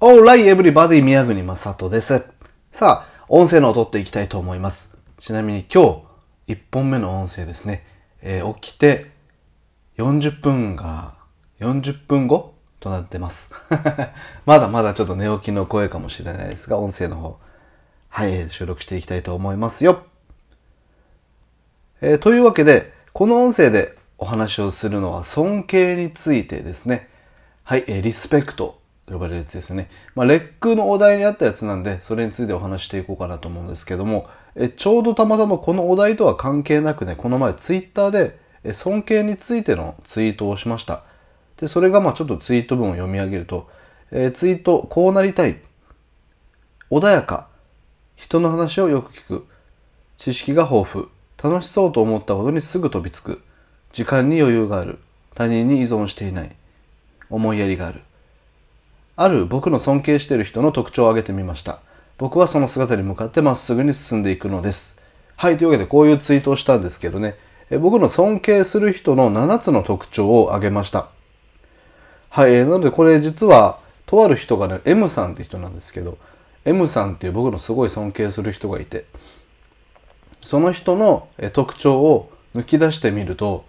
Alright, everybody! 宮国正人です。さあ、音声のを撮っていきたいと思います。ちなみに今日、1本目の音声ですね。えー起きて40分が、40分後となってます。まだまだちょっと寝起きの声かもしれないですが、音声の方、はい、収録していきたいと思いますよ。えーというわけで、この音声でお話をするのは尊敬についてですね。はい、えーリスペクト呼ばれるやつですね。まあ、レックのお題にあったやつなんで、それについてお話していこうかなと思うんですけども、えちょうどたまたまこのお題とは関係なくね、この前ツイッターで、え尊敬についてのツイートをしました。で、それがまあちょっとツイート文を読み上げると、えーツイート、こうなりたい。穏やか。人の話をよく聞く。知識が豊富。楽しそうと思ったことにすぐ飛びつく。時間に余裕がある。他人に依存していない。思いやりがある。ある僕の尊敬している人の特徴を挙げてみました。僕はその姿に向かってまっすぐに進んでいくのです。はい、というわけでこういうツイートをしたんですけどね。え僕の尊敬する人の7つの特徴を挙げました。はい、えーなのでこれ実は、とある人がね、M さんって人なんですけど、M さんっていう僕のすごい尊敬する人がいて、その人の特徴を抜き出してみると、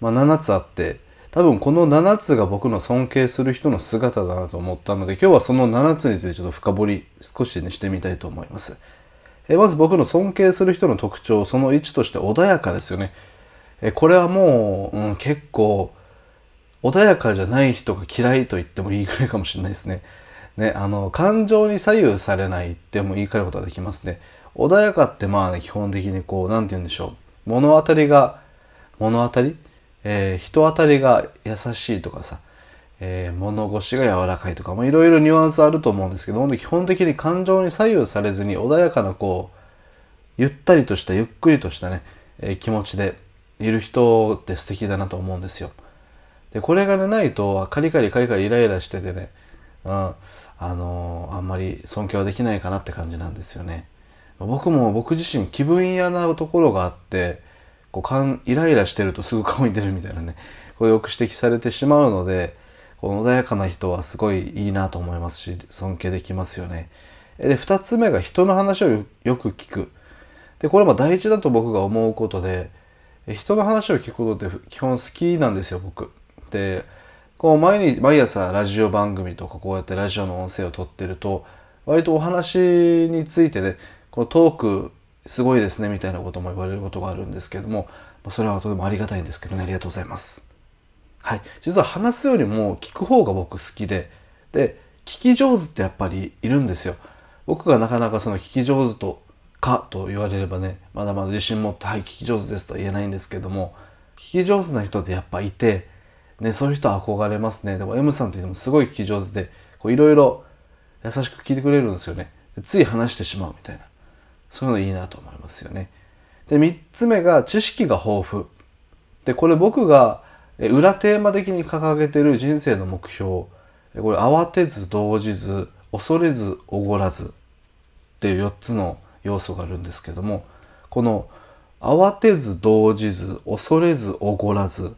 まあ、7つあって、多分この7つが僕の尊敬する人の姿だなと思ったので、今日はその7つについてちょっと深掘り少しねしてみたいと思います。えまず僕の尊敬する人の特徴、その1として穏やかですよね。えこれはもう、うん、結構、穏やかじゃない人が嫌いと言ってもいいくらいかもしれないですね。ね、あの、感情に左右されないっても言い換えることができますね。穏やかってまあ、ね、基本的にこう、なんて言うんでしょう。物当たりが、物当たりえー人当たりが優しいとかさ、えー物腰が柔らかいとか、まあいろいろニュアンスあると思うんですけど、基本的に感情に左右されずに穏やかなこう、ゆったりとした、ゆっくりとしたね、えー気持ちでいる人って素敵だなと思うんですよ。で、これがね、ないと、カリカリカリカリイライラしててね、うん、あのーあんまり尊敬はできないかなって感じなんですよね。僕も僕自身気分屋なところがあって、こうかんイライラしてるとすぐ顔に出るみたいなね、これよく指摘されてしまうので、この穏やかな人はすごいいいなと思いますし、尊敬できますよね。で、二つ目が人の話をよく聞く。で、これも大事だと僕が思うことで、人の話を聞くことって基本好きなんですよ、僕。で、こう毎日、毎朝ラジオ番組とかこうやってラジオの音声を撮ってると、割とお話についてね、このトークすごいですねみたいなことも言われることがあるんですけども、それはとてもありがたいんですけどね、ありがとうございます。はい。実は話すよりも聞く方が僕好きで、で、聞き上手ってやっぱりいるんですよ。僕がなかなかその聞き上手とかと言われればね、まだまだ自信持って、はい、聞き上手ですとは言えないんですけども、聞き上手な人ってやっぱいて、ね、そういう人は憧れますね。でも M さんっていうのもすごい聞き上手で、いろいろ優しく聞いてくれるんですよね。つい話してしまうみたいな。そういうのいいなと思いますよね。で、三つ目が知識が豊富。で、これ僕が裏テーマ的に掲げてる人生の目標。これ、慌てず動じず、恐れずおごらずっていう4つの要素があるんですけども、この慌てず動じず、恐れずおごらずっ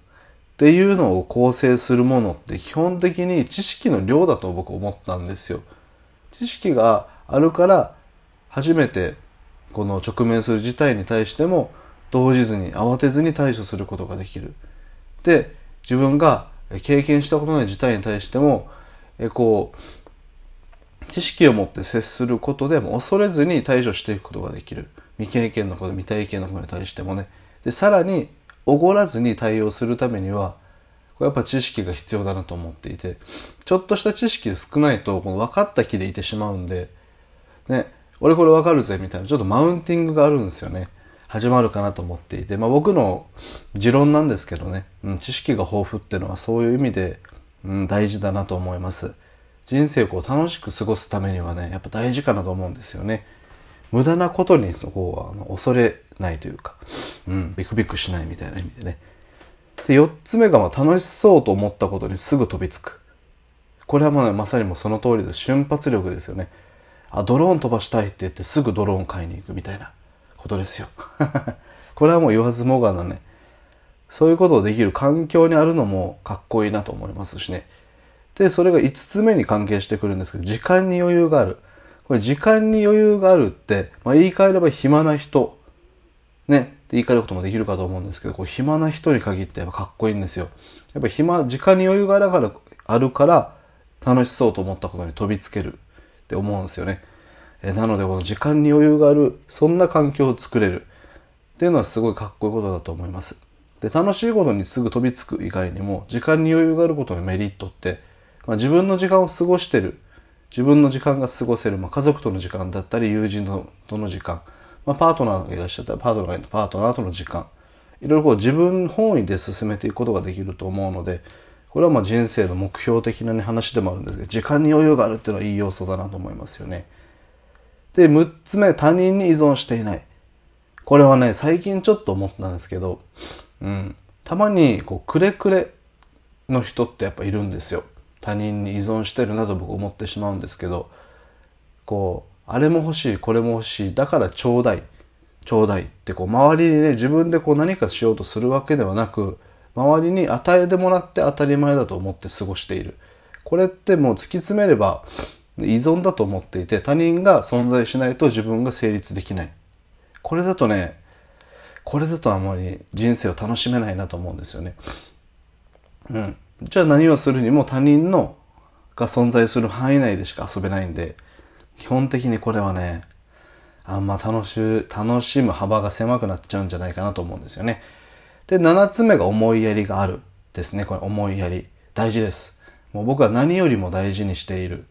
ていうのを構成するものって基本的に知識の量だと僕思ったんですよ。知識があるから初めてこの直面する事態に対しても動じずに慌てずに対処することができる。で、自分が経験したことない事態に対しても、えこう、知識を持って接することでも恐れずに対処していくことができる。未経験のこと、未体験のことに対してもね。で、さらに、おごらずに対応するためには、やっぱ知識が必要だなと思っていて、ちょっとした知識少ないと、分かった気でいてしまうんで、ね、俺これ分かるぜみたいな、ちょっとマウンティングがあるんですよね。始まるかなと思っていて、まあ僕の持論なんですけどね、うん、知識が豊富っていうのはそういう意味で、うん、大事だなと思います。人生をこう楽しく過ごすためにはね、やっぱ大事かなと思うんですよね。無駄なことにそこはあの恐れないというか、うん、ビクビクしないみたいな意味でね。で、四つ目がまあ楽しそうと思ったことにすぐ飛びつく。これはまあまさにもその通りです。瞬発力ですよね。あ、ドローン飛ばしたいって言ってすぐドローン買いに行くみたいなことですよ。これはもう言わずもがなね。そういうことをできる環境にあるのもかっこいいなと思いますしね。で、それが5つ目に関係してくるんですけど、時間に余裕がある。これ時間に余裕があるって、まあ、言い換えれば暇な人、ね、って言い換えることもできるかと思うんですけど、こう暇な人に限ってやっぱかっこいいんですよ。やっぱ暇、時間に余裕があるから、あるから楽しそうと思ったことに飛びつけるって思うんですよね。えなので、この時間に余裕がある、そんな環境を作れる。っていうのはすごいかっこいいことだと思います。で、楽しいことにすぐ飛びつく以外にも、時間に余裕があることのメリットって、まあ、自分の時間を過ごしてる、自分の時間が過ごせる、まあ、家族との時間だったり、友人との時間、まあ、パートナーがいらっしゃったら、パートナーパートナーとの時間、いろいろこう自分本位で進めていくことができると思うので、これはまあ人生の目標的な、ね、話でもあるんですけど、時間に余裕があるっていうのはいい要素だなと思いますよね。で、6つ目、他人に依存していない。これはね、最近ちょっと思ったんですけど、うん、たまにこうくれくれの人ってやっぱいるんですよ。他人に依存してるなと僕思ってしまうんですけど、こう、あれも欲しい、これも欲しい、だからちょうだい、ちょうだいってこう周りにね、自分でこう何かしようとするわけではなく、周りに与えてもらって当たり前だと思って過ごしている。これってもう突き詰めれば依存だと思っていて、他人が存在しないと自分が成立できない。これだとね、これだとあまり人生を楽しめないなと思うんですよね。うん。じゃあ何をするにも他人のが存在する範囲内でしか遊べないんで、基本的にこれはね、あんま楽し、楽しむ幅が狭くなっちゃうんじゃないかなと思うんですよね。で、7つ目が思いやりがあるですね。これ思いやり。大事です。もう僕は何よりも大事にしている。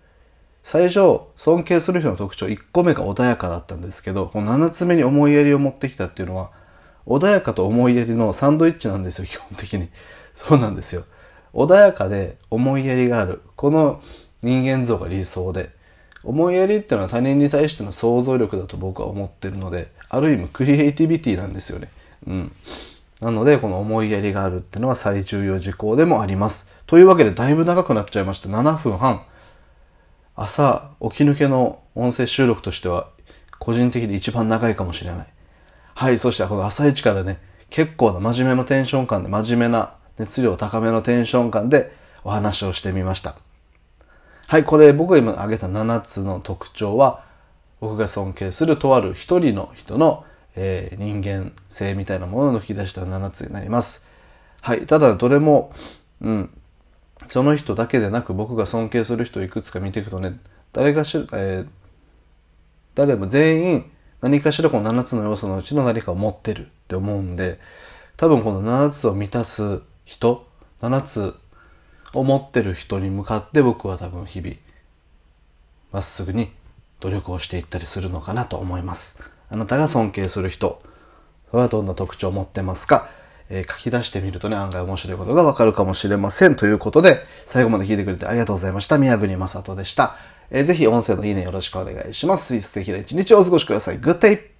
最初、尊敬する人の特徴、1個目が穏やかだったんですけど、この7つ目に思いやりを持ってきたっていうのは、穏やかと思いやりのサンドイッチなんですよ、基本的に。そうなんですよ。穏やかで思いやりがある。この人間像が理想で。思いやりっていうのは他人に対しての想像力だと僕は思ってるので、ある意味クリエイティビティなんですよね。うん。なので、この思いやりがあるっていうのは最重要事項でもあります。というわけで、だいぶ長くなっちゃいました。7分半。朝、起き抜けの音声収録としては、個人的に一番長いかもしれない。はい、そしてこの朝一からね、結構な真面目なテンション感で、真面目な熱量高めのテンション感でお話をしてみました。はい、これ僕が今挙げた7つの特徴は、僕が尊敬するとある一人の人の、えー、人間性みたいなものの引き出した7つになります。はい、ただどれも、うん、その人だけでなく僕が尊敬する人をいくつか見ていくとね、誰かしら、えー、誰も全員何かしらこの7つの要素のうちの何かを持ってるって思うんで、多分この7つを満たす人、7つを持ってる人に向かって僕は多分日々、まっすぐに努力をしていったりするのかなと思います。あなたが尊敬する人はどんな特徴を持ってますか、えー、書き出してみるとね、案外面白いことがわかるかもしれません。ということで、最後まで聞いてくれてありがとうございました。宮国正人でした。えー、ぜひ音声のいいねよろしくお願いします。素敵な一日をお過ごしください。グッテイ